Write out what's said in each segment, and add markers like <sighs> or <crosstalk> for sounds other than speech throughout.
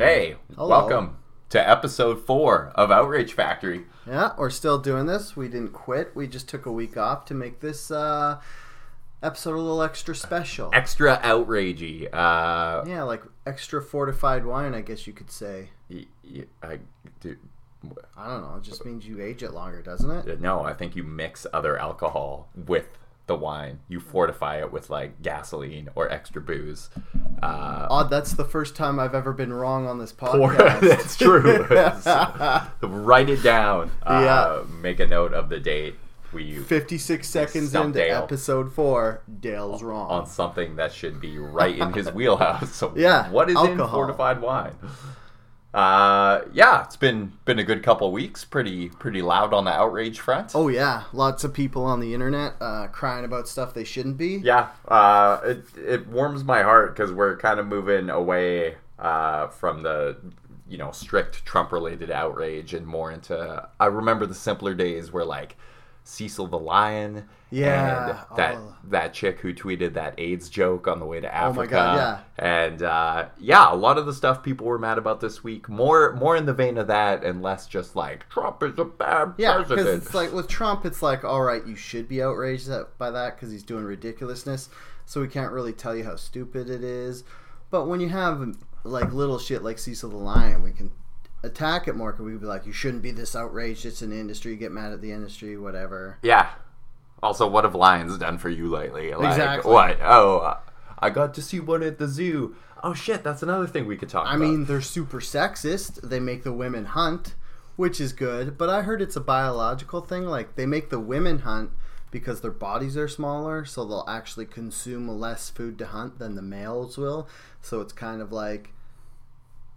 Hey, Hello. welcome to episode four of Outrage Factory. Yeah, we're still doing this. We didn't quit. We just took a week off to make this uh, episode a little extra special. Extra outragey. Uh, Yeah, like extra fortified wine, I guess you could say. y- y- I, do, I don't know. It just means you age it longer, doesn't it? no, I think you mix other alcohol with the wine. You fortify it with like gasoline or extra booze. Uh, Odd. That's the first time I've ever been wrong on this <laughs> podcast. that's true. <laughs> Write it down. Uh, Yeah. Make a note of the date. We 56 seconds into Dale. episode four, Dale's wrong. on something that should be right in his <laughs> wheelhouse. So Yeah, what is in fortified wine? Uh, yeah, it's been been a good couple weeks. Pretty pretty loud on the outrage front. Oh yeah, lots of people on the internet uh, crying about stuff they shouldn't be. yeah. Uh, it it warms my heart because we're kind of moving away uh, from the you know strict Trump related outrage and more into. I remember the simpler days where like. Cecil the Lion, Yeah, and that oh. that chick who tweeted that AIDS joke on the way to Africa, my God, and uh, yeah, a lot of the stuff people were mad about this week, more more in the vein of that, and less just like Trump is a bad Yeah, because it's like with Trump, it's like, all right, you should be outraged by that because he's doing ridiculousness. So we can't really tell you how stupid it is. But when you have like little shit like Cecil the Lion, we can attack it more. Because we can be like, you shouldn't be this outraged. It's an industry. Get mad at the industry, whatever. yeah. Also, what have lions done for you lately? Like, Exactly. What? Oh, uh, I got to see one at the zoo. Oh shit, that's another thing we could talk I about. mean, they're super sexist. They make the women hunt, which is good. But I heard it's a biological thing. Like they make the women hunt because their bodies are smaller, so they'll actually consume less food to hunt than the males will. So it's kind of like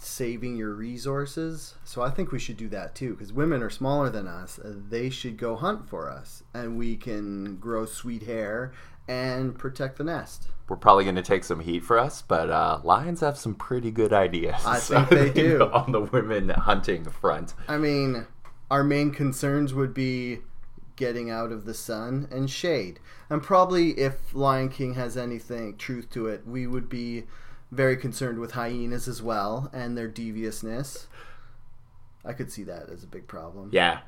saving your resources. So I think we should do that too because women are smaller than us. They should go hunt for us, and we can grow sweet hair and protect the nest. we're probably going to take some heat for us, but uh, lions have some pretty good ideas. I <laughs> think they do. on the women hunting front. I mean, our main concerns would be getting out of the sun and shade. And probably if Lion King has anything truth to it, we would be very concerned with hyenas as well and their deviousness. I could see that as a big problem. Yeah,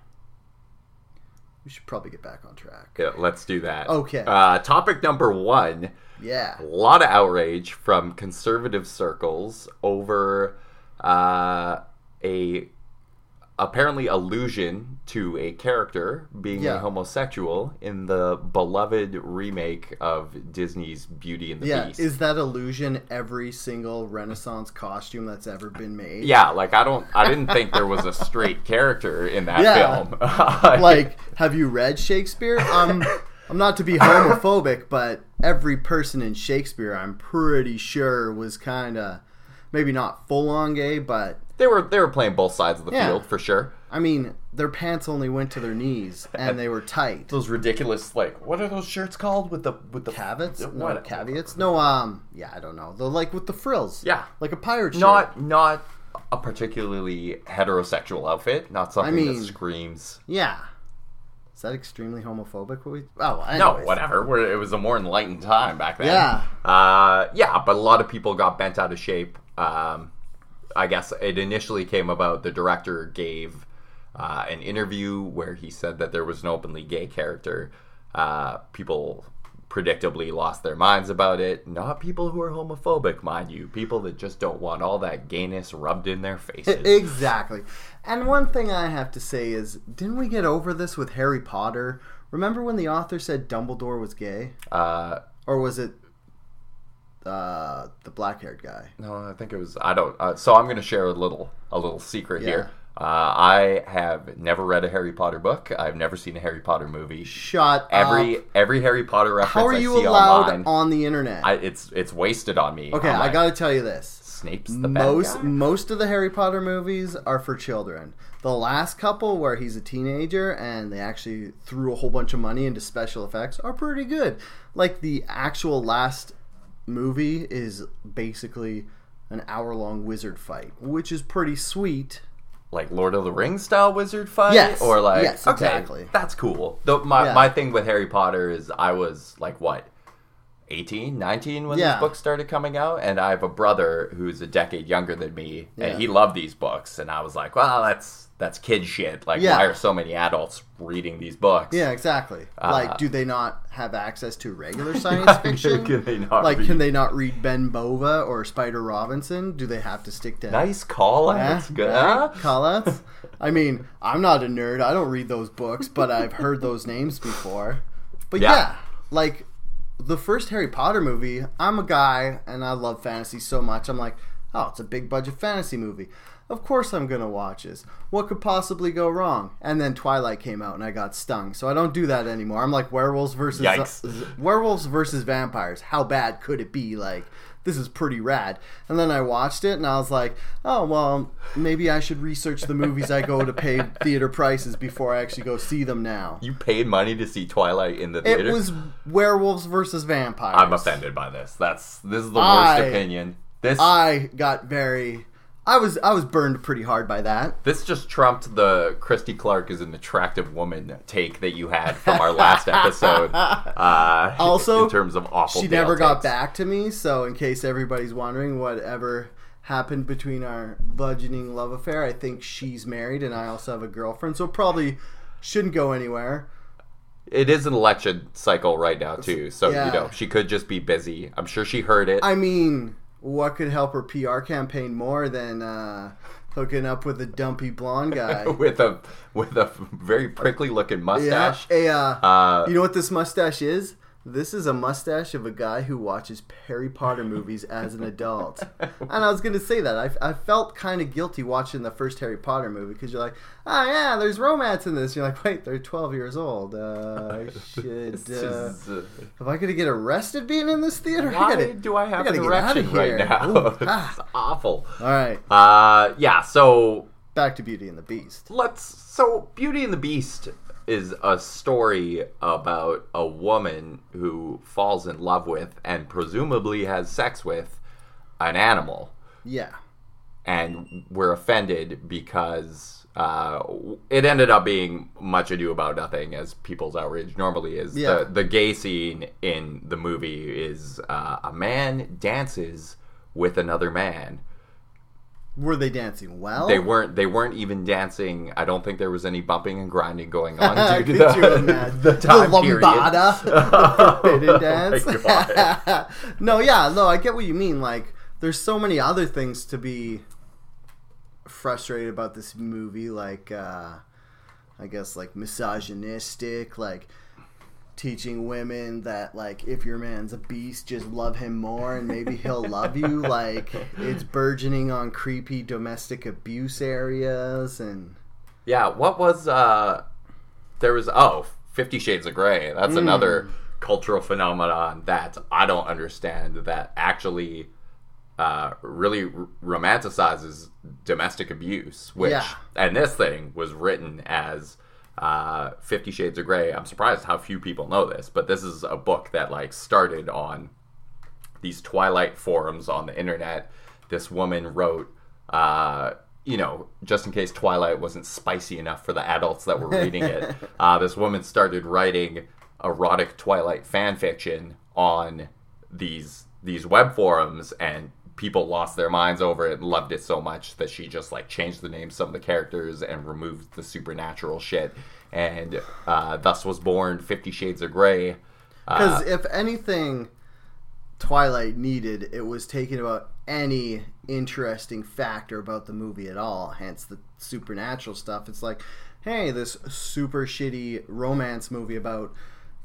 We should probably get back on track. Yeah, let's do that. Okay. Uh, topic number one: Yeah. a lot of outrage from conservative circles over uh, a apparently allusion to a character being Yeah. a homosexual in the beloved remake of Disney's Beauty and the Yeah, Beast. is that illusion every single Renaissance costume that's ever been made? yeah, like I don't, I didn't think there was a straight character in that Yeah. film. <laughs> <laughs> like have you read shakespeare um i'm not to be homophobic but every person in shakespeare i'm pretty sure was kind of maybe not full on gay but they were, they were playing both sides of the Yeah. field for sure. i mean their pants only went to their knees and they were tight. Those ridiculous like what are those shirts called with the with the Cavets? no what? caveats? No um yeah i don't know. The like with the frills. Yeah. like a pirate shirt. Not not a particularly heterosexual outfit not something mean- that screams. yeah. Is that extremely homophobic what we oh well, no whatever. We're, it was a more enlightened time back then. Yeah. uh yeah but a lot of people got bent out of shape um i guess it initially came about the director gave uh, an interview where he said that there was an openly gay character uh people predictably lost their minds about it. Not people who are homophobic, mind you. People that just don't want all that gayness rubbed in their <laughs> faces. Exactly. And one thing I have to say is, didn't we get over this with Harry Potter? Remember when the author said Dumbledore was gay? Uh, Or was it uh, the black haired guy? no, I think it was. I don't. Uh, so I'm going to share a little, a little secret Yeah. here. Uh, I have never read a Harry Potter book. I've never seen a Harry Potter movie. Shut Every up. every Harry Potter reference How are I you see allowed online, on the internet? I, it's it's wasted on me. okay, I'm I gotta tell you this. Snape's the most bad guy? most of the Harry Potter movies are for children. The last couple where he's a teenager and they actually threw a whole bunch of money into special effects are pretty good. Like the actual last movie is basically an hour long wizard fight, which is pretty sweet. like Lord of the Rings style wizard fight, Yes, or like yes, okay, exactly. that's cool. The, my Yeah. my thing with Harry Potter is I was like what 18, 19 when Yeah. these books started coming out, and I have a brother who's a decade younger than me, Yeah. and he loved these books, and I was like, well, that's that's kid shit. Like, Yeah. why are so many adults reading these books? Yeah, exactly. Uh, like, do they not have access to regular <laughs> science fiction? Can they not like, read? can they not read Ben Bova or Spider Robinson? Do they have to stick to Nice call. Yeah, That's good. right? Call-outs? I mean, I'm not a nerd. I don't read those books, but I've heard those names before. But Yeah. yeah, like the first Harry Potter movie, I'm a guy and I love fantasy so much. I'm like, oh, it's a big budget fantasy movie. Of course I'm going to watch this. What could possibly go wrong? And then Twilight came out and I got stung. So I don't do that anymore. I'm like werewolves versus Yikes. werewolves versus vampires. How bad could it be? Like this is pretty rad. And then I watched it and I was like, oh well, maybe I should research the movies I go to pay theater prices before I actually go see them now. You paid money to see Twilight in the theater? It was werewolves versus vampires. I'm offended by this. That's this is the I- worst opinion. This I got very I was I was burned pretty hard by that. This just trumped the Christy Clark is an attractive woman take that you had from our last episode. <laughs> Uh, Also, in terms of awful, She never got takes. back to me, so in case everybody's wondering whatever happened between our budgeting love affair, I think she's married and I also have a girlfriend, so probably shouldn't go anywhere. It is an election cycle right now too, so Yeah. you know she could just be busy. I'm sure she heard it. I mean, what could help her PR campaign more than uh, hooking up with a dumpy blonde <laughs> guy? with a with a very prickly looking yeah. mustache. A, uh, Uh, you know what this mustache is? This is a mustache of a guy who watches Harry Potter movies as an adult. <laughs> And I was going to say that. I, I felt kind of guilty watching the first Harry Potter movie because you're like, oh, yeah, there's romance in this. You're like, wait, they're 12 years old. Uh, I <laughs> should. Uh, uh, am I going to get arrested being in this theater? I gotta- do I have an get erection right here. now? Ooh, <laughs> it's ah. awful. All right, Uh, yeah. So back to Beauty and the Beast. let's so beauty and the beast is a story about a woman who falls in love with and presumably has sex with an animal Yeah. and we're offended because uh, it ended up being much ado about nothing as people's outrage normally is Yeah. the, the gay scene in the movie is uh, a man dances with another man Were they dancing well? they weren't. They weren't even dancing. I don't think there was any bumping and grinding going on <laughs> due to <laughs> the, the time the period. the <laughs> forbidden dance. Oh no, yeah, no, I get what you mean. Like, there's so many other things to be frustrated about this movie. Like, uh, I guess, like misogynistic. Like, teaching women that like if your man's a beast just love him more and maybe he'll love you <laughs> like it's burgeoning on creepy domestic abuse areas and Yeah. What was? uh There was. Oh, Fifty Shades of Grey. That's Mm. another cultural phenomenon that I don't understand. That actually. Uh, really r- romanticizes domestic abuse, which Yeah. and this thing was written as uh, Fifty Shades of Grey. I'm surprised how few people know this, but this is a book that like started on these Twilight forums on the internet. This woman wrote, uh, you know, just in case Twilight wasn't spicy enough for the adults that were reading it, <laughs> uh, this woman started writing erotic Twilight fan fiction on these these web forums, and people lost their minds over it and loved it so much that she just like changed the names some of the characters and removed the supernatural shit, and uh, thus was born Fifty Shades of Grey. Uh, Because if anything, Twilight needed, it was taking about any interesting factor about the movie at all. Hence the supernatural stuff. It's like, hey, this super shitty romance movie about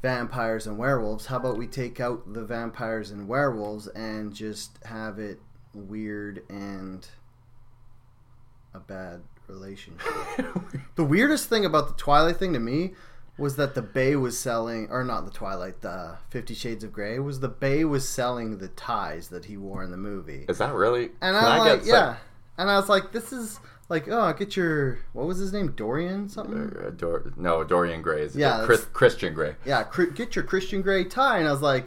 vampires and werewolves. How about we take out the vampires and werewolves and just have it weird and a bad relationship? <laughs> The weirdest thing about the Twilight thing to me was that the Bay was selling, or not the Twilight, the Fifty Shades of Grey, was the Bay was selling the ties that he wore in the movie. Is that really? And I'm I like, some- yeah. And I was like, this is like oh get your what was his name Dorian something Uh, Dor- no, Dorian Gray is Yeah, Chris- Christian Grey. yeah cr- get your Christian Grey tie and I was like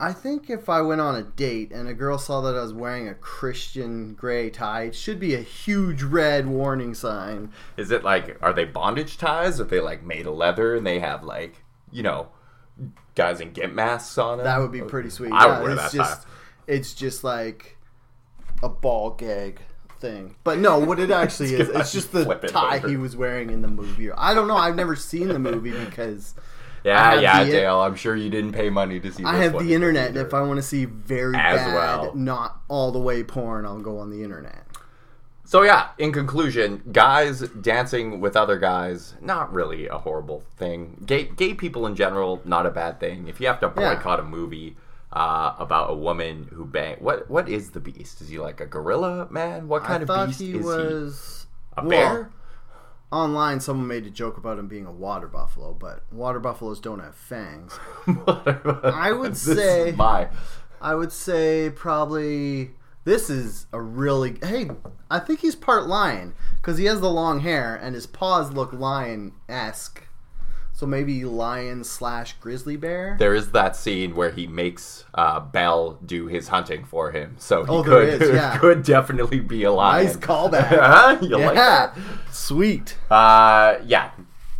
I think if I went on a date and a girl saw that I was wearing a Christian Grey tie it should be a huge red warning sign Is it like are they bondage ties? Are they like made of leather and they have like you know guys in get masks on them? that would be pretty sweet I would wear it's that just tie. it's just like a ball gag thing but no what it <laughs> actually is it's just the it tie over. he was wearing in the movie I don't know I've never seen the movie <laughs> because Yeah, yeah, the- Dale. I'm sure you didn't pay money to see. I have the in internet, and if I want to see very As bad, well. not all the way porn, I'll go on the internet. So yeah, in conclusion, guys dancing with other guys, not really a horrible thing. Gay gay people in general, not a bad thing. If you have to Yeah. boycott a movie uh, about a woman who bang, what what is the beast? Is he like a gorilla man? What kind I of thought beast he is was he? A well, bear? Online, someone made a joke about him being a water buffalo, but water buffaloes don't have fangs. <laughs> I would say- my I would say probably this is a really hey. I think he's part lion because he has the long hair and his paws look lion esque. So maybe lion slash grizzly bear. There is that scene where he makes uh, Belle do his hunting for him, so he Oh, there could is, <laughs> yeah. could definitely be a lion. Nice callback. <laughs> Huh? you like that? yeah, sweet. Uh, yeah,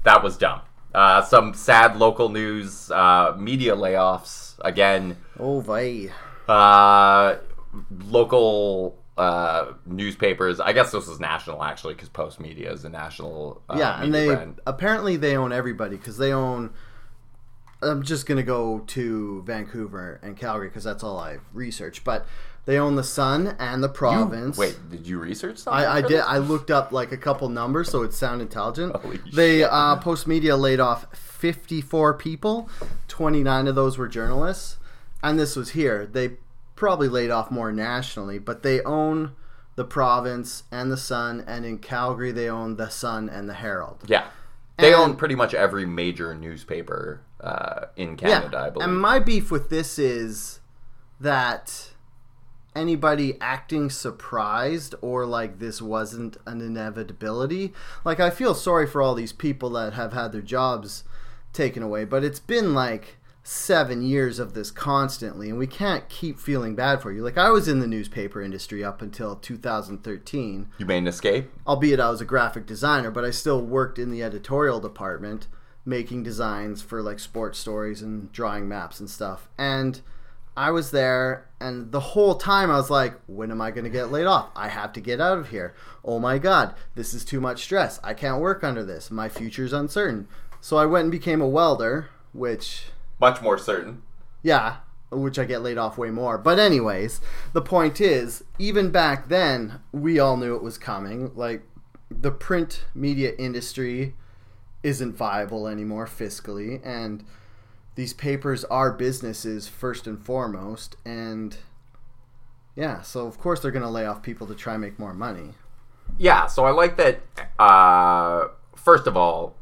that was dumb. Uh, some sad local news. Uh, media layoffs again. Oh vey. Uh, local uh, newspapers. I guess this was national actually, because Postmedia is a national. Uh, yeah, and they brand. apparently they own everybody because they own. I'm just gonna go to Vancouver and Calgary because that's all I've researched. But they own the Sun and the You- Province. wait, did you research something? I, I did. I looked up like a couple numbers, so it sounded intelligent. Holy they shit. uh, Postmedia laid off 54 people. 29 of those were journalists, and this was here. They probably laid off more nationally, but they own the Province and the Sun, and in Calgary they own the Sun and the Herald. Yeah, they And- own pretty much every major newspaper uh, in Canada. I believe. And my beef with this is that anybody acting surprised or like this wasn't an inevitability. Like I feel sorry for all these people that have had their jobs taken away, but it's been like seven years of this constantly and we can't keep feeling bad for you. Like I was in the newspaper industry up until 2013 you made an escape. albeit I was a graphic designer, but I still worked in the editorial department making designs for like sports stories and drawing maps and stuff. And I was there, and the whole time I was like, when am I going to get laid off? I have to get out of here. Oh my God, this is too much stress. I can't work under this. My future's uncertain. So I went and became a welder, which Much more certain. yeah, which I get laid off way more. But anyways, the point is, even back then, we all knew it was coming. Like the print media industry isn't viable anymore fiscally and these papers are businesses first and foremost and yeah, so of course they're going to lay off people to try and make more money. Yeah, so I like that. Uh, first of all,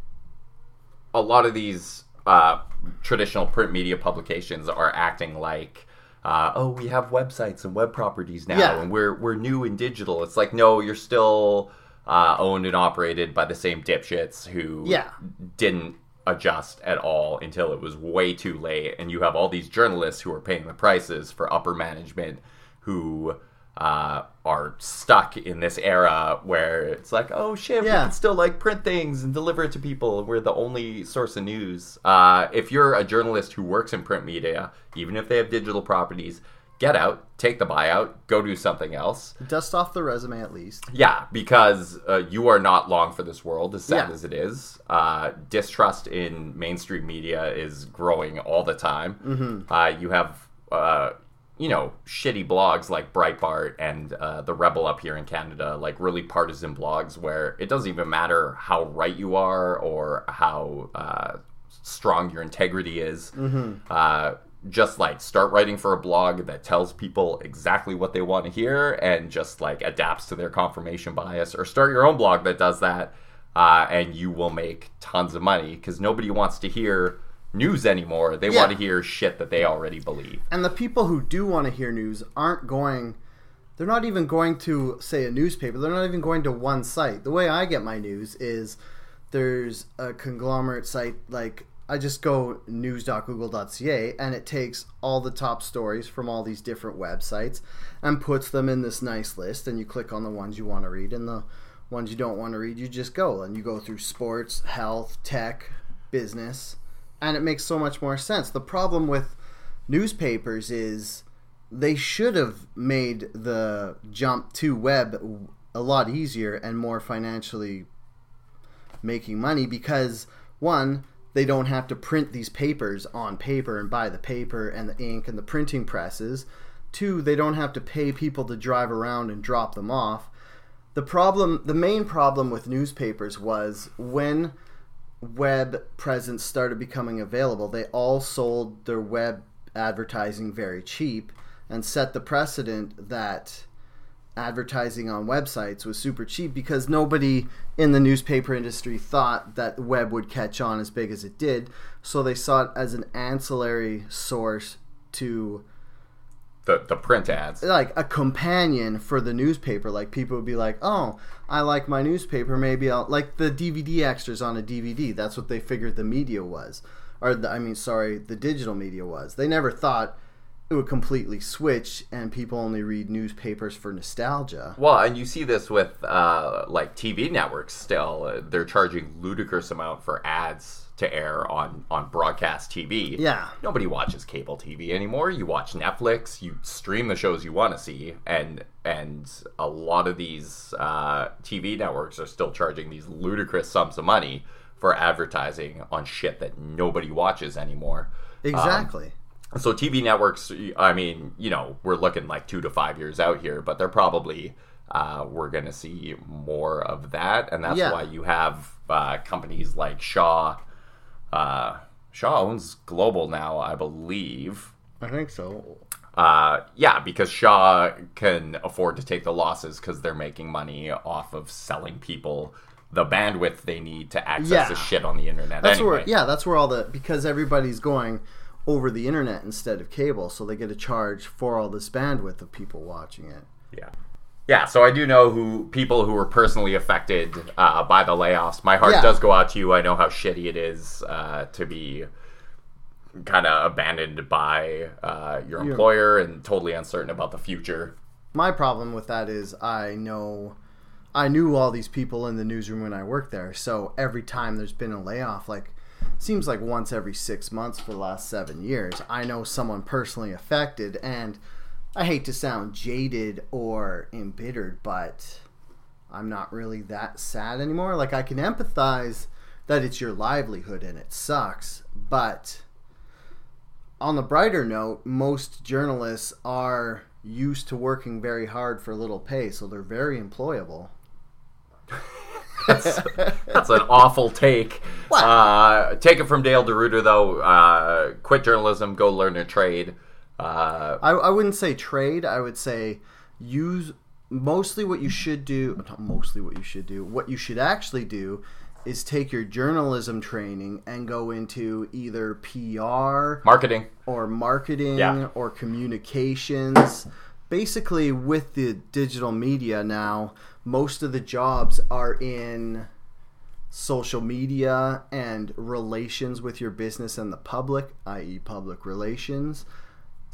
a lot of these uh, traditional print media publications are acting like, uh, oh, we have websites and web properties now, Yeah. and we're we're new and digital. It's like, no, you're still uh, owned and operated by the same dipshits who Yeah. didn't adjust at all until it was way too late, and you have all these journalists who are paying the prices for upper management who uh, are stuck in this era where it's like, oh shit, we can still like print things and deliver it to people. We're the only source of news. Uh, if you're a journalist who works in print media, even if they have digital properties, get out, take the buyout, go do something else. Dust off the resume at least. Yeah, because uh, you are not long for this world, as sad Yeah. as it is. Uh, distrust in mainstream media is growing all the time. Mm-hmm. Uh, you have, uh, you know, shitty blogs like Breitbart and uh, The Rebel up here in Canada, like really partisan blogs where it doesn't even matter how right you are or how uh, strong your integrity is. Uh, just like start writing for a blog that tells people exactly what they want to hear and just like adapts to their confirmation bias, or start your own blog that does that, uh, and you will make tons of money because nobody wants to hear news anymore. They Yeah. want to hear shit that they already believe. And the people who do want to hear news aren't going they're not even going to say a newspaper. They're not even going to one site. The way I get my news is there's a conglomerate site like I just go news.google.ca and it takes all the top stories from all these different websites and puts them in this nice list and you click on the ones you want to read and the ones you don't want to read you just go and you go through sports, health, tech, business and it makes so much more sense. The problem with newspapers is they should have made the jump to web a lot easier and more financially making money because one they don't have to print these papers on paper and buy the paper and the ink and the printing presses two they don't have to pay people to drive around and drop them off the problem the main problem with newspapers was when web presence started becoming available they all sold their web advertising very cheap and set the precedent that advertising on websites was super cheap because nobody in the newspaper industry thought that the web would catch on as big as it did. So they saw it as an ancillary source to the the print ads. like a companion for the newspaper. Like people would be like, "Oh, I like my newspaper. Maybe I'll like the DVD extras on a DVD." That's what they figured the media was, or the, I mean, sorry, the digital media was. They never thought it would completely switch and people only read newspapers for nostalgia. Well, and you see this with uh, like TV networks. Still, they're charging ludicrous amount for ads to air on on broadcast TV. Yeah. nobody watches cable TV anymore. You watch Netflix. You stream the shows you want to see, and and a lot of these uh, TV networks are still charging these ludicrous sums of money for advertising on shit that nobody watches anymore. Exactly. So TV networks, I mean, you know, we're looking like two to five years out here, but they're probably uh, we're going to see more of that, and that's Yeah. why you have uh, companies like Shaw. Uh, Shaw owns Global now, I believe. I think so. Uh, yeah, because Shaw can afford to take the losses because they're making money off of selling people the bandwidth they need to access Yeah. the shit on the internet. That's anyway. where yeah, that's where all the because everybody's going over the internet instead of cable, so they get a charge for all this bandwidth of people watching it. Yeah. Yeah, so I do know who people who were personally affected uh, by the layoffs. My heart Yeah. does go out to you. I know how shitty it is uh, to be kind of abandoned by uh, your employer and totally uncertain about the future. My problem with that is I know I knew all these people in the newsroom when I worked there, so every time there's been a layoff, like seems like once every six months for the last seven years, I know someone personally affected, and I hate to sound jaded or embittered, but I'm not really that sad anymore. Like I can empathize that it's your livelihood and it sucks, but on the brighter note, most journalists are used to working very hard for little pay, so they're very employable. That's, that's an awful take. What? Uh, take it from Dale DeRuiter, though. Uh, quit journalism, go learn a trade. Uh, I, I wouldn't say trade. I would say use mostly what you should do. Not mostly what you should do. What you should actually do is take your journalism training and go into either PR marketing. or marketing Yeah. or communications. Basically, with the digital media now, most of the jobs are in social media and relations with your business and the public, i.e., public relations.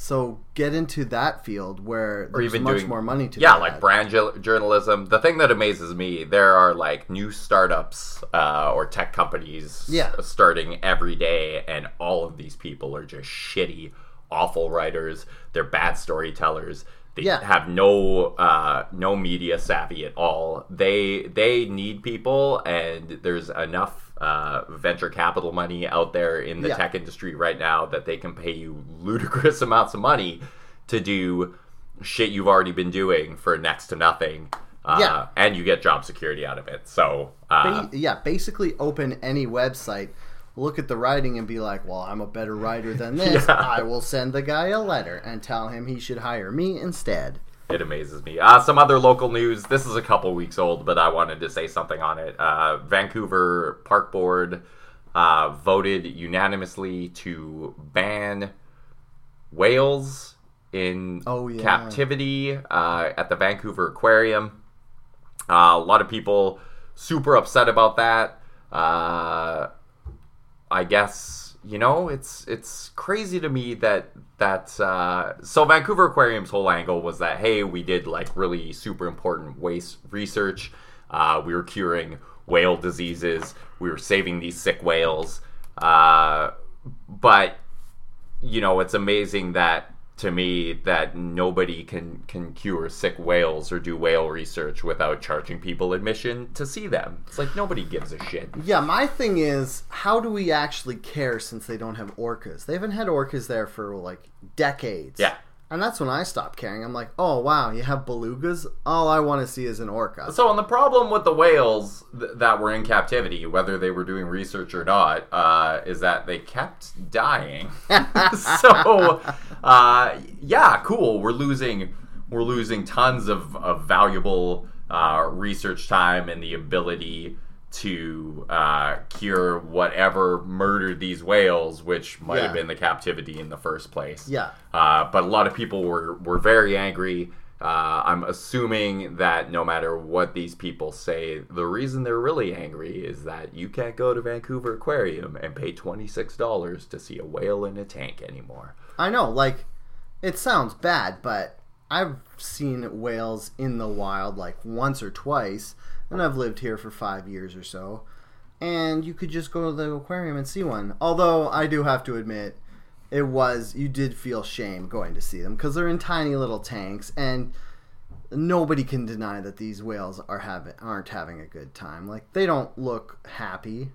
So get into that field where there's even much doing- more money to yeah like brand jour- journalism. The thing that amazes me there are like new startups uh, or tech companies Yeah. starting every day and all of these people are just shitty awful writers. They're bad storytellers. They Yeah. have no uh, no media savvy at all. They they need people and there's enough uh, venture capital money out there in the Yeah. tech industry right now that they can pay you ludicrous <laughs> amounts of money to do shit you've already been doing for next to nothing. Uh, Yeah. And you get job security out of it. So, uh, Ba- yeah, basically open any website, look at the writing, and be like, "Well, I'm a better writer than this. <laughs> Yeah. I will send the guy a letter and tell him he should hire me instead." It amazes me. Uh, some other local news. This is a couple weeks old, but I wanted to say something on it. Uh, Vancouver Park Board uh, voted unanimously to ban whales in Oh, yeah. captivity uh, at the Vancouver Aquarium. Uh, a lot of people super upset about that. Uh, I guess you know it's it's crazy to me that that uh, so Vancouver Aquarium's whole angle was that hey we did like really super important waste research. Uh, we were curing whale diseases. We were saving these sick whales. Uh, but you know it's amazing that to me that nobody can can cure sick whales or do whale research without charging people admission to see them. It's like nobody gives a shit. Yeah, my thing is, how do we actually care since they don't have orcas? They haven't had orcas there for like decades. Yeah. And that's when I stopped caring. I'm like, oh wow, you have belugas. All I want to see is an orca. So, and the problem with the whales th- that were in captivity, whether they were doing research or not, uh, is that they kept dying. <laughs> so, uh, yeah, cool. We're losing, we're losing tons of, of valuable uh, research time and the ability to uh, cure whatever murdered these whales, which might have been the captivity in the first place. Yeah. Uh, but a lot of people were, were very angry. Uh, I'm assuming that no matter what these people say, the reason they're really angry is that you can't go to Vancouver Aquarium and pay $26 to see a whale in a tank anymore. I know, like, it sounds bad, but I've seen whales in the wild like once or twice, and I've lived here for five years or so. And you could just go to the aquarium and see one. Although I do have to admit, it was you did feel shame going to see them because they're in tiny little tanks, and nobody can deny that these whales are having aren't having a good time. Like they don't look happy.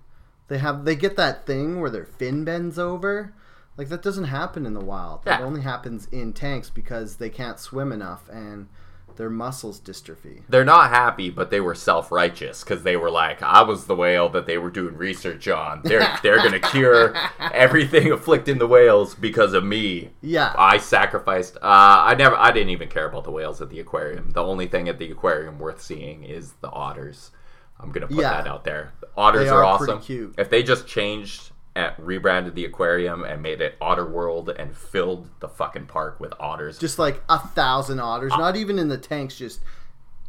They have they get that thing where their fin bends over. Like that doesn't happen in the wild. It Yeah. only happens in tanks because they can't swim enough and their muscles dystrophy. They're not happy, but they were self righteous because they were like, I was the whale that they were doing research on. They're, <laughs> they're going to cure everything afflicting the whales because of me. Yeah. I sacrificed. Uh, I never. I didn't even care about the whales at the aquarium. The only thing at the aquarium worth seeing is the otters. I'm gonna put Yeah. that out there. The otters They are, are awesome. cute. If they just changed, at, rebranded the aquarium and made it Otter World and filled the fucking park with otters, Just like a thousand otters, not even in the tanks, just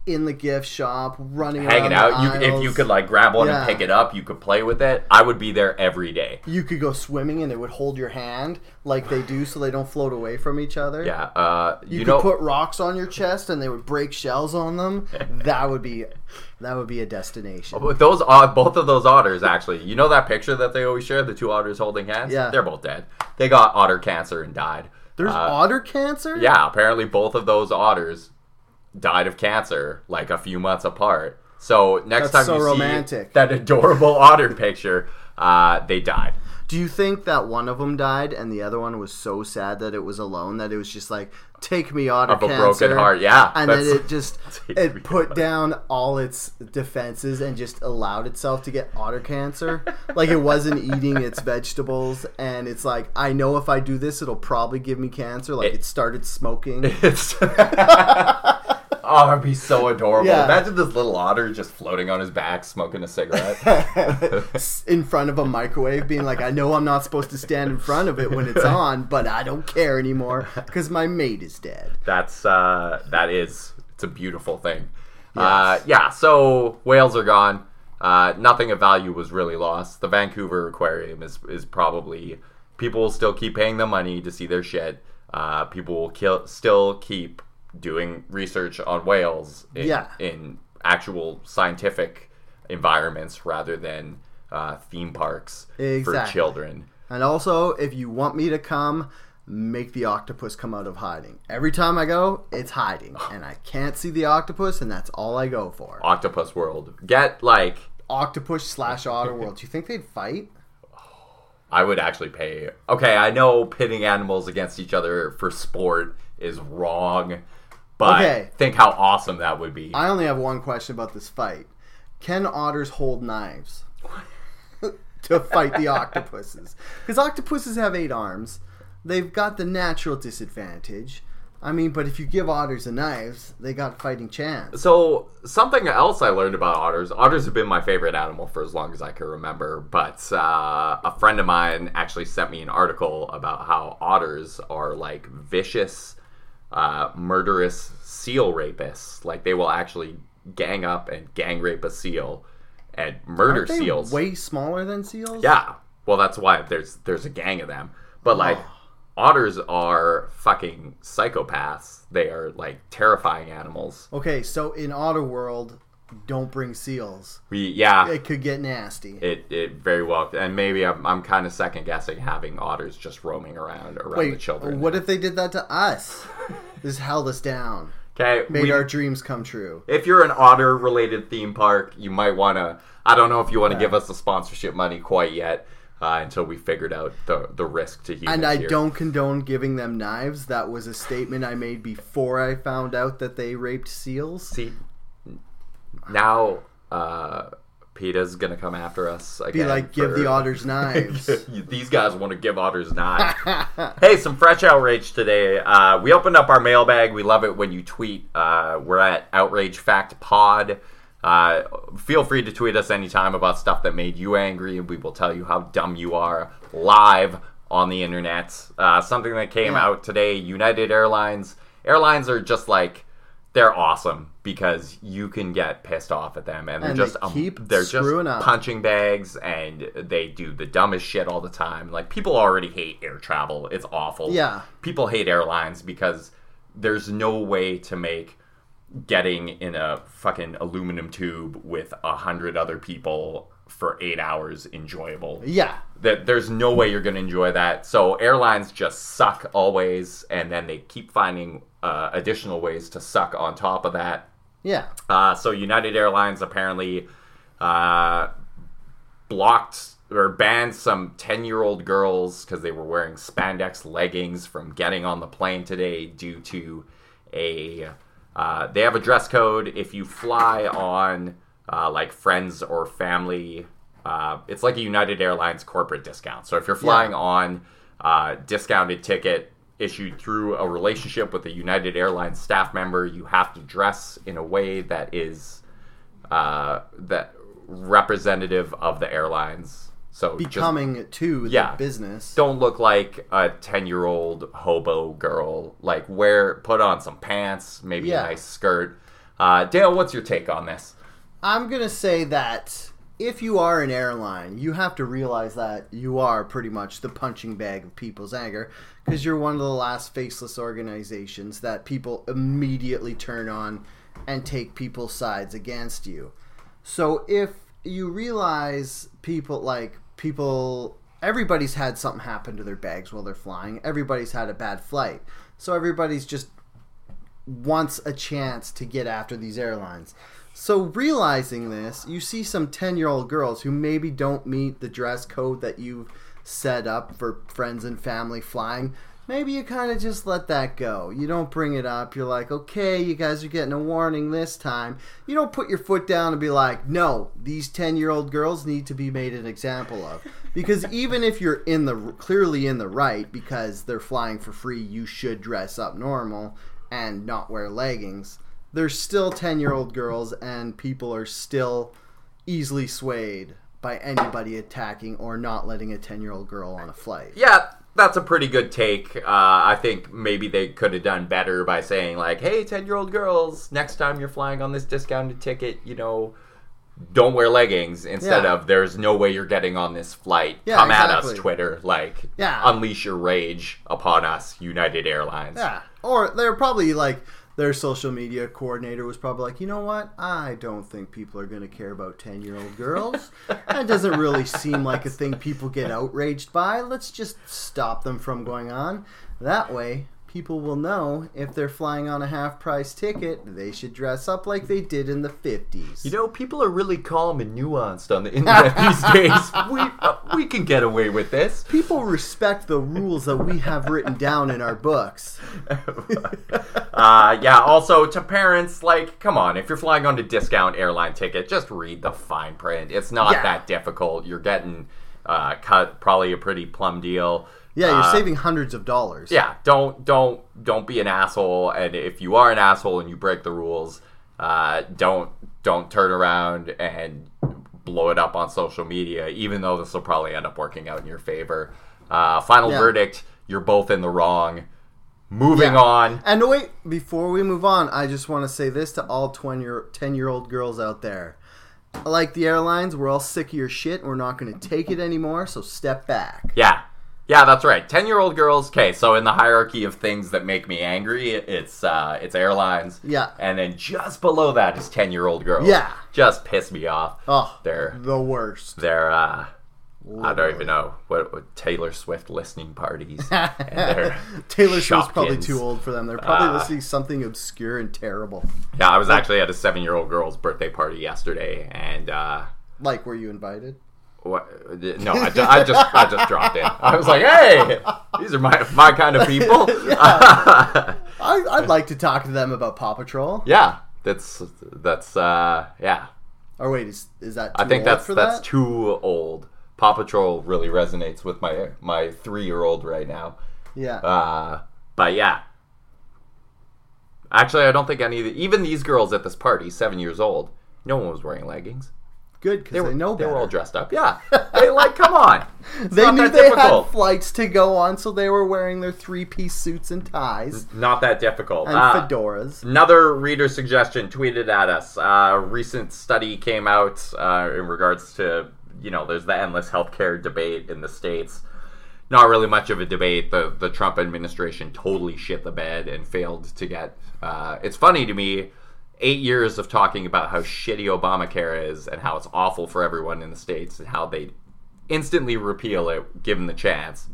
in the gift shop, running hanging around out. You, if you could like grab one Yeah. and pick it up, you could play with it. I would be there every day. you could go swimming and it would hold your hand like they do, so they don't float away from each other. Yeah. Uh, You, you, could know. put rocks on your chest and they would break shells on them. <laughs> that would be that would be a destination. But those uh, both of those otters actually, you know that picture that they always share, the two otters holding hands. Yeah. they're both dead. They got otter cancer and died. There's Uh, otter cancer? Yeah, apparently both of those otters died of cancer like a few months apart. So next That's time so you romantic. see that adorable <laughs> otter picture, uh, they died. Do you think that one of them died and the other one was so sad that it was alone that it was just like, take me otter Of a cancer. broken heart, yeah, And then it just <laughs> it put otter. down all its defenses and just allowed itself to get otter cancer. like it wasn't <laughs> eating its vegetables and it's like, I know if I do this it'll probably give me cancer. Like It- it started smoking. <laughs> It's oh, that'd be so adorable. Yeah. Imagine this little otter just floating on his back, smoking a cigarette. <laughs> in front of a microwave being like i know i'm not supposed to stand in front of it when it's <laughs> on but i don't care anymore because my mate is dead That's uh, that is it's a beautiful thing. Uh, yeah, so whales are gone. Uh, nothing of value was really lost. The Vancouver Aquarium is is probably people will still keep paying them money to see their shit. Uh, people will kill, still keep doing research on whales in, Yeah. in actual scientific environments rather than uh, theme parks for children. and also if you want me to come make the octopus come out of hiding every time i go it's hiding <laughs> and i can't see the octopus and that's all i go for Octopus World. Get like octopus slash otter world do you think they'd fight <sighs> I would actually pay. Okay, I know pitting animals against each other for sport is wrong, but Okay. think how awesome that would be. i only have one question about this fight can otters hold knives <laughs> to fight the octopuses <laughs> because octopuses have eight arms they've got the natural disadvantage i mean but if you give otters a knives, they got fighting chance So something else I learned about otters. Otters have been my favorite animal for as long as I can remember. But uh, a friend of mine actually sent me an article about how otters are like vicious uh, murderous seal rapists. Like they will actually gang up and gang rape a seal and murder seals. way smaller than seals. Yeah. Well, that's why there's there's a gang of them. But like otters are fucking psychopaths. They are like terrifying animals. Okay, so in Otter World, don't bring seals. We yeah. It could get nasty. It, it very well and maybe I'm, I'm kind of second guessing having otters just roaming around around the children. what if they did that to us? <laughs> this held us down. Okay, Made we- our dreams come true. if you're an otter related theme park, you might want to. I don't know if you want to give us the sponsorship money quite yet uh, until we figured out the the risk to humans. And I here. don't condone giving them knives. That was a statement I made before I found out that they raped seals. see now. Uh, PETA's gonna come after us again. Be like, give for- the otters knives. <laughs> These guys want to give otters knives. <laughs> hey, some fresh outrage today. Uh, we opened up our mailbag. We love it when you tweet. Uh, we're at Outrage Fact Pod. Uh, feel free to tweet us anytime about stuff that made you angry, and we will tell you how dumb you are live on the internet. Uh, something that came Yeah. out today: United Airlines. Airlines are just like they're awesome because you can get pissed off at them, and they're And they just um, keep they're just up. punching bags and they do the dumbest shit all the time. Like people already hate air travel. It's awful. Yeah. People hate airlines because there's no way to make getting in a fucking aluminum tube with a hundred other people for eight hours enjoyable. yeah. That there's no way you're going to enjoy that. So airlines just suck always, and then they keep finding uh, additional ways to suck on top of that. Yeah. Uh, so United Airlines apparently uh, blocked or banned some 10 year old girls because they were wearing spandex leggings from getting on the plane today due to a. Uh, they have a dress code. If you fly on uh, like friends or family, uh, it's like a United Airlines corporate discount. So if you're flying on uh, discounted ticket issued through a relationship with a United Airlines staff member, you have to dress in a way that is uh, that representative of the airlines. So just Becoming to the Yeah. business. don't look like a ten year old hobo girl. Like wear put on some pants, maybe Yeah. a nice skirt. Uh, Dale, what's your take on this? I'm going to say that if you are an airline, you have to realize that you are pretty much the punching bag of people's anger because you're one of the last faceless organizations that people immediately turn on and take people's sides against you. So if you realize people like people everybody's had something happen to their bags while they're flying. Everybody's had a bad flight. So everybody's just wants a chance to get after these airlines. So realizing this, you see some 10-year-old girls who maybe don't meet the dress code that you've set up for friends and family flying. Maybe you kind of just let that go. You don't bring it up. You're like, "Okay, you guys are getting a warning this time." You don't put your foot down and be like, "No, these 10-year-old girls need to be made an example of." Because <laughs> even if you're in the clearly in the right because they're flying for free, you should dress up normal and not wear leggings. There's still 10 year old girls, and people are still easily swayed by anybody attacking or not letting a 10 year old girl on a flight. Yeah, that's a pretty good take. Uh, I think maybe they could have done better by saying like, "Hey, ten-year-old girls, next time you're flying on this discounted ticket, you know, don't wear leggings." Instead Yeah. of, "There's no way you're getting on this flight. Yeah, Come at us, Twitter. Like, Yeah. unleash your rage upon us, United Airlines." Yeah. Or they're probably like, their social media coordinator was probably like, you know what? I don't think people are going to care about 10 year old girls. that doesn't really seem like a thing people get outraged by. Let's just stop them from going on. That way, people will know if they're flying on a half price ticket, they should dress up like they did in the 50s. You know, people are really calm and nuanced on the internet <laughs> these days. We uh, we can get away with this. people respect the rules that we have written down in our books. <laughs> uh, yeah. Also, to parents, like, come on, if you're flying on a discount airline ticket, just read the fine print. It's not Yeah. that difficult. You're getting uh, cut probably a pretty plum deal. Yeah, you're Uh, saving hundreds of dollars. Yeah, don't don't don't be an asshole. And if you are an asshole and you break the rules, uh, don't don't turn around and blow it up on social media. Even though this will probably end up working out in your favor. Uh, final Yeah. verdict: You're both in the wrong. Moving Yeah. on. And wait, before we move on, I just want to say this to all 20 year, 10 year old girls out there. Like the airlines, we're all sick of your shit. We're not going to take it anymore, so step back. Yeah. Yeah, that's right. 10-year-old girls. Okay, so in the hierarchy of things that make me angry, it's uh it's airlines. Yeah. And then just below that is 10-year-old girls. Yeah. Just piss me off. Oh, They're the worst. they're uh I don't even know what, what Taylor Swift listening parties. <laughs> Taylor Swift's probably too old for them. They're probably Uh, listening to something obscure and terrible. Yeah, I was actually at a seven-year-old girl's birthday party yesterday, and uh, Like, were you invited? What? No, I, ju- I just I just dropped in. I was like, hey, these are my my kind of people. <laughs> I, I'd like to talk to them about Paw Patrol. yeah, that's that's uh, yeah. Or wait, is, is that I too think old that's for that's that? too old. Paw Patrol really resonates with my my three-year-old right now. yeah. Uh, but yeah. Actually, I don't think any of the, even these girls at this party, seven years old, no one was wearing leggings. Good, because They they, were know they were all dressed up. Yeah, they like come on. It's they not knew that they difficult. had flights to go on, so they were wearing their three-piece suits and ties Not that difficult. and Uh, fedoras. Another reader suggestion tweeted at us. Uh, a recent study came out uh, in regards to, you know, there's the endless healthcare debate in the States. Not really much of a debate. The, the Trump administration totally shit the bed and failed to get. Uh, it's funny to me, eight years of talking about how shitty Obamacare is and how it's awful for everyone in the States and how they instantly repeal it given the chance.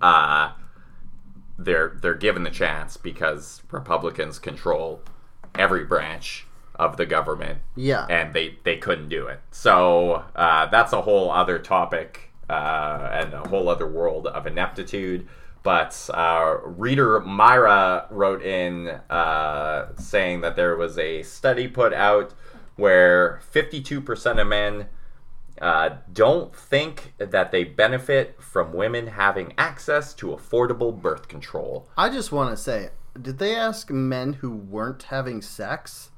Uh, they're they're given the chance because Republicans control every branch of the government, Yeah. and they they couldn't do it. So uh, that's a whole other topic uh, and a whole other world of ineptitude. But uh, reader Myra wrote in uh, saying that there was a study put out where 52% of men uh, don't think that they benefit from women having access to affordable birth control. I just want to say, did they ask men who weren't having sex?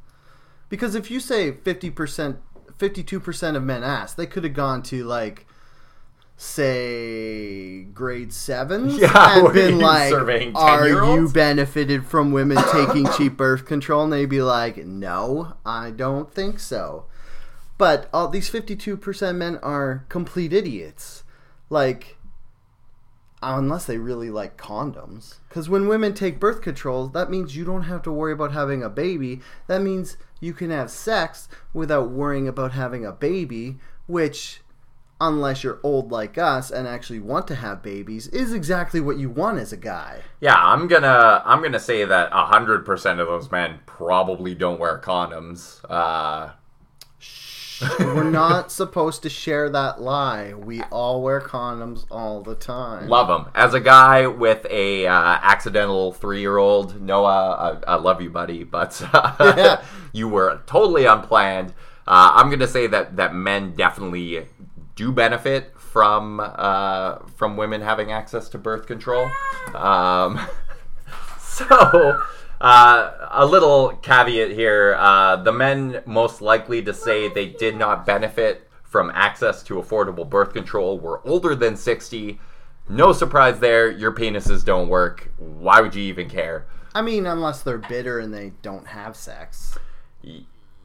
Because if you say 50%, 52% of men asked, they could have gone to like, say, grade sevens <laughs> Yeah, and were been like, surveying are you benefited from women <coughs> taking cheap birth control? And they'd be like, no, I don't think so. But all these 52% men are complete idiots. Like, unless they really like condoms. Because when women take birth control, that means you don't have to worry about having a baby. That means you can have sex without worrying about having a baby, which, unless you're old like us and actually want to have babies, is exactly what you want as a guy. Yeah, I'm gonna I'm gonna say that hundred percent of those men probably don't wear condoms. Uh, We're not <laughs> supposed to share that lie. We all wear condoms all the time. love them. As a guy with a uh, accidental three year old, Noah, I, I love you, buddy, but Yeah. <laughs> you were totally unplanned. Uh, I'm gonna say that that men definitely do benefit from uh, from women having access to birth control. Um, <laughs> so. Uh, a little caveat here: uh, the men most likely to say they did not benefit from access to affordable birth control were older than 60. No surprise there. Your penises don't work. Why would you even care? I mean, unless they're bitter and they don't have sex.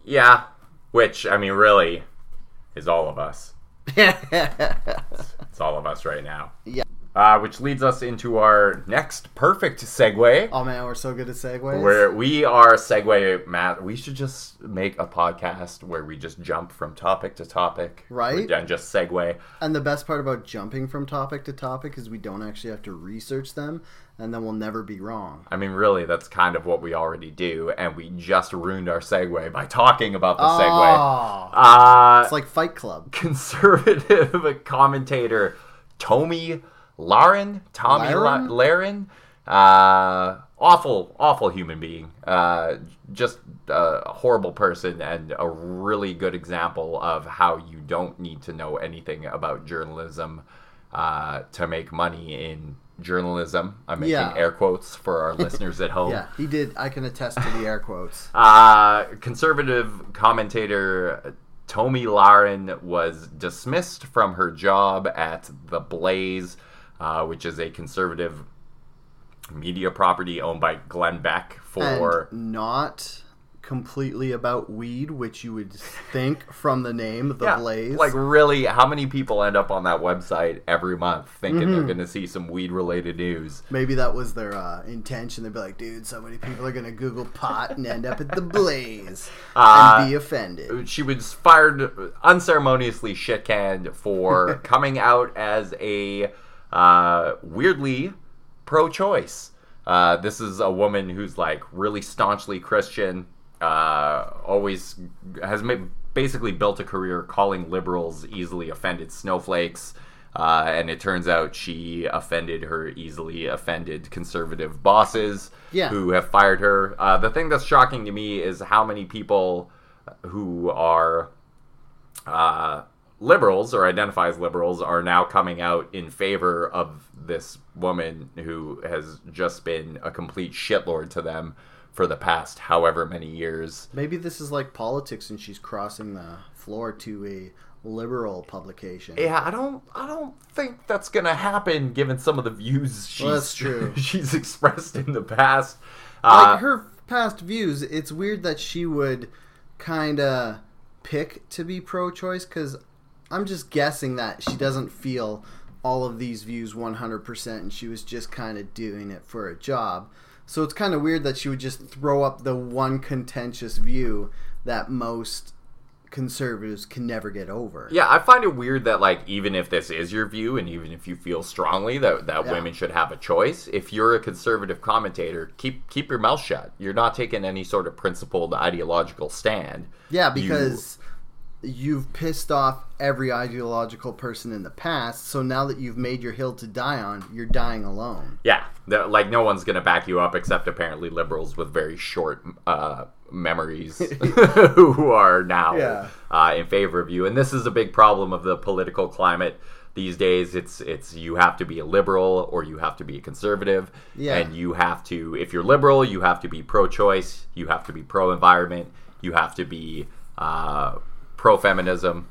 Yeah, which I mean, really, is all of us. Yeah. <laughs> It's all of us right now. Uh, which leads us into our next perfect segue. Oh man, we're so good at segues. Where we are segue, Matt. We should just make a podcast where we just jump from topic to topic, Right. And just segue. And the best part about jumping from topic to topic is we don't actually have to research them, and then we'll never be wrong. I mean, really, that's kind of what we already do, and we just ruined our segue by talking about the segue. Oh, Uh, it's like Fight Club. <laughs> conservative commentator Tomi Lahren, Tomi La- Lahren? Lahren, uh, awful, awful human being, uh, just a horrible person, and a really good example of how you don't need to know anything about journalism uh, to make money in journalism. I'm making Yeah. air quotes for our <laughs> listeners at home. Yeah, he did. I can attest to the air quotes. Uh, conservative commentator Tomi Lahren was dismissed from her job at The Blaze, uh, which is a conservative media property owned by Glenn Beck for and not completely about weed, which you would think from the name, the Yeah, Blaze. Like really, how many people end up on that website every month thinking Mm-hmm. they're going to see some weed related news? Maybe that was their uh, intention. They'd be like, dude, so many people are gonna Google pot and end up at the Blaze Uh, and be offended. She was fired unceremoniously shit canned for <laughs> coming out as a uh, weirdly pro choice. Uh, this is a woman who's like really staunchly Christian, uh, always has ma- basically built a career calling liberals easily offended snowflakes. Uh, and it turns out she offended her easily offended conservative bosses Yeah. who have fired her. Uh, the thing that's shocking to me is how many people who are uh, liberals or identify as liberals are now coming out in favor of this woman who has just been a complete shitlord to them for the past however many years. Maybe this is like politics, and she's crossing the floor to a liberal publication. Yeah, I don't I don't think that's gonna happen given some of the views she's Well, true. <laughs> she's expressed in the past. Uh, like her past views, it's weird that she would kind of pick to be pro-choice because I'm just guessing that she doesn't feel all of these views 100% and she was just kind of doing it for a job. So it's kind of weird that she would just throw up the one contentious view that most conservatives can never get over. Yeah, I find it weird that like even if this is your view and even if you feel strongly that that Yeah. women should have a choice, if you're a conservative commentator, keep keep your mouth shut. You're not taking any sort of principled ideological stand. Yeah, You- because you've pissed off every ideological person in the past. So now that you've made your hill to die on, you're dying alone. Yeah, like no one's gonna back you up except apparently liberals with very short uh, memories <laughs> <laughs> who are now Yeah. uh, in favor of you. And this is a big problem of the political climate these days. It's it's you have to be a liberal or you have to be a conservative, Yeah. and you have to if you're liberal, you have to be pro-choice, you have to be pro-environment, you have to be uh, pro-feminism.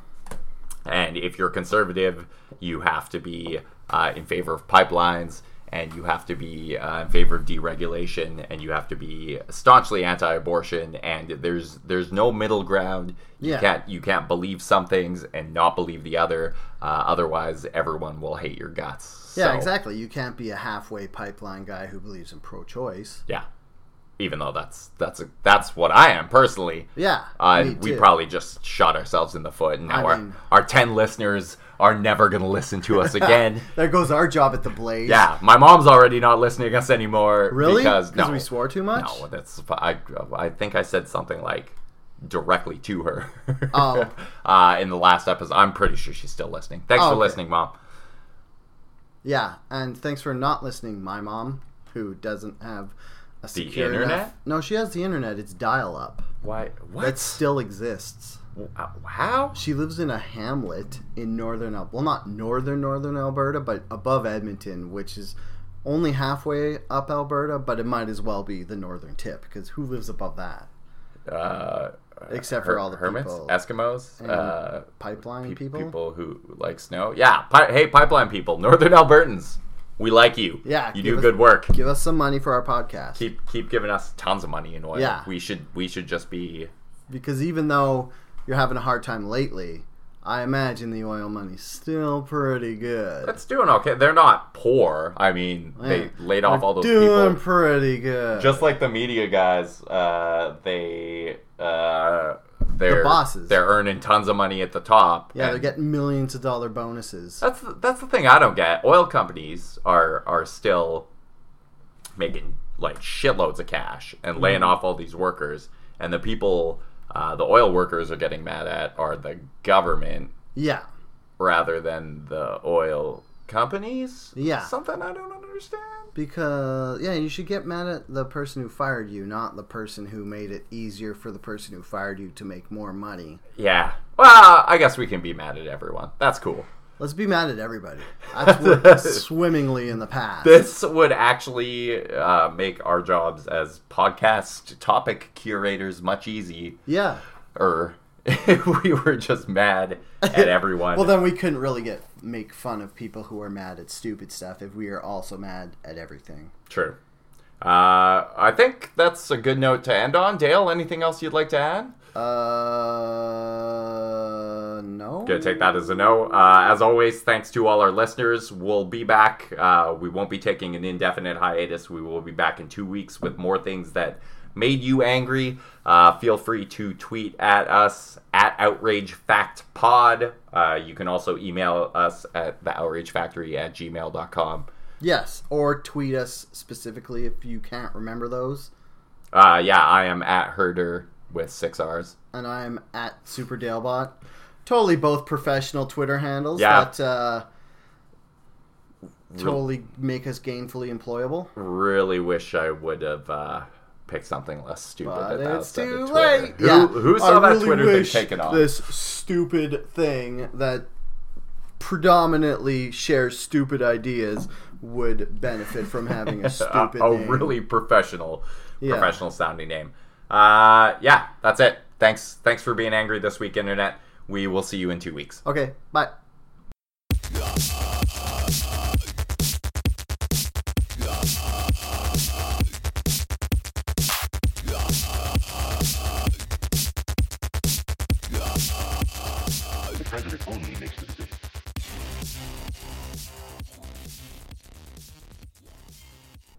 And if you're conservative, you have to be uh, in favor of pipelines, and you have to be uh, in favor of deregulation, and you have to be staunchly anti-abortion. And there's there's no middle ground. You Yeah. can't you can't believe some things and not believe the other. Uh, otherwise, everyone will hate your guts. Yeah, So, exactly. You can't be a halfway pipeline guy who believes in pro-choice. Yeah, even though that's that's a, that's what I am personally. Yeah, Uh, we probably just shot ourselves in the foot, and now I our, mean- our 10 listeners are never going to listen to us again. <laughs> There goes our job at the Blaze. yeah, my mom's already not listening to us anymore. Really? Because, no, we swore too much? No, that's, I, I think I said something like directly to her Oh. <laughs> uh, in the last episode. I'm pretty sure she's still listening. Thanks Oh, for okay. listening, mom. Yeah, and thanks for not listening, my mom, who doesn't have a secure internet? enough- No, she has the internet. It's dial-up. Why? What? That still exists. Uh, How? She lives in a hamlet in northern Al- well, not northern northern Alberta, but above Edmonton, which is only halfway up Alberta, but it might as well be the northern tip because who lives above that? Uh, Except for all the hermits, people- Eskimos, uh, Pipeline pe- people. people who like snow. Yeah, pi- hey, pipeline people, Northern Albertans, we like you. Yeah, you do us- good work. Give us some money for our podcast. Keep keep giving us tons of money in oil. Yeah. we should we should just be. because even though you're having a hard time lately, I imagine the oil money's still pretty good. That's doing okay. They're not poor. I mean, Yeah. they laid off They're all those doing people. Doing pretty good. Just like the media guys, uh, they uh, they're bosses. They're earning tons of money at the top. yeah, they're getting millions of dollar bonuses. That's the, that's the thing I don't get. Oil companies are are still making like shitloads of cash and laying off all these workers, and the people uh, the oil workers are getting mad at are the government Yeah, rather than the oil companies. Yeah. something I don't understand. Because yeah, you should get mad at the person who fired you, not the person who made it easier for the person who fired you to make more money. Yeah. Well, I guess we can be mad at everyone. That's cool. Let's be mad at everybody. That's <laughs> worked swimmingly in the past. This would actually uh, make our jobs as podcast topic curators much easier. yeah. or <laughs> if we were just mad at <laughs> everyone. Well, then we couldn't really get make fun of people who are mad at stupid stuff if we are also mad at everything. True. Uh, I think that's a good note to end on. Dale, anything else you'd like to add? Uh, no. Gonna take that as a no. Uh, as always, thanks to all our listeners. We'll be back. Uh, we won't be taking an indefinite hiatus. We will be back in two weeks with more things that made you angry. Uh, feel free to tweet at us at Outrage Fact Pod. Uh, you can also email us at the Outrage Factory at gmail.com. Yes, or tweet us specifically if you can't remember those. Uh, yeah, I am at Herder with six R's. And I'm at Super Dalebot. Totally both professional Twitter handles Yeah. that uh, totally make us gainfully employable. Really wish I would have uh, picked something less stupid. But at it's too late. Who, yeah, who saw I that really Twitter thing taken off? This stupid thing that predominantly shares stupid ideas would benefit from having a a, <laughs> stupid a name. really professional, Yeah. professional sounding name. Uh, yeah, that's it. Thanks, thanks for being angry this week, internet. We will see you in two weeks. Okay, bye.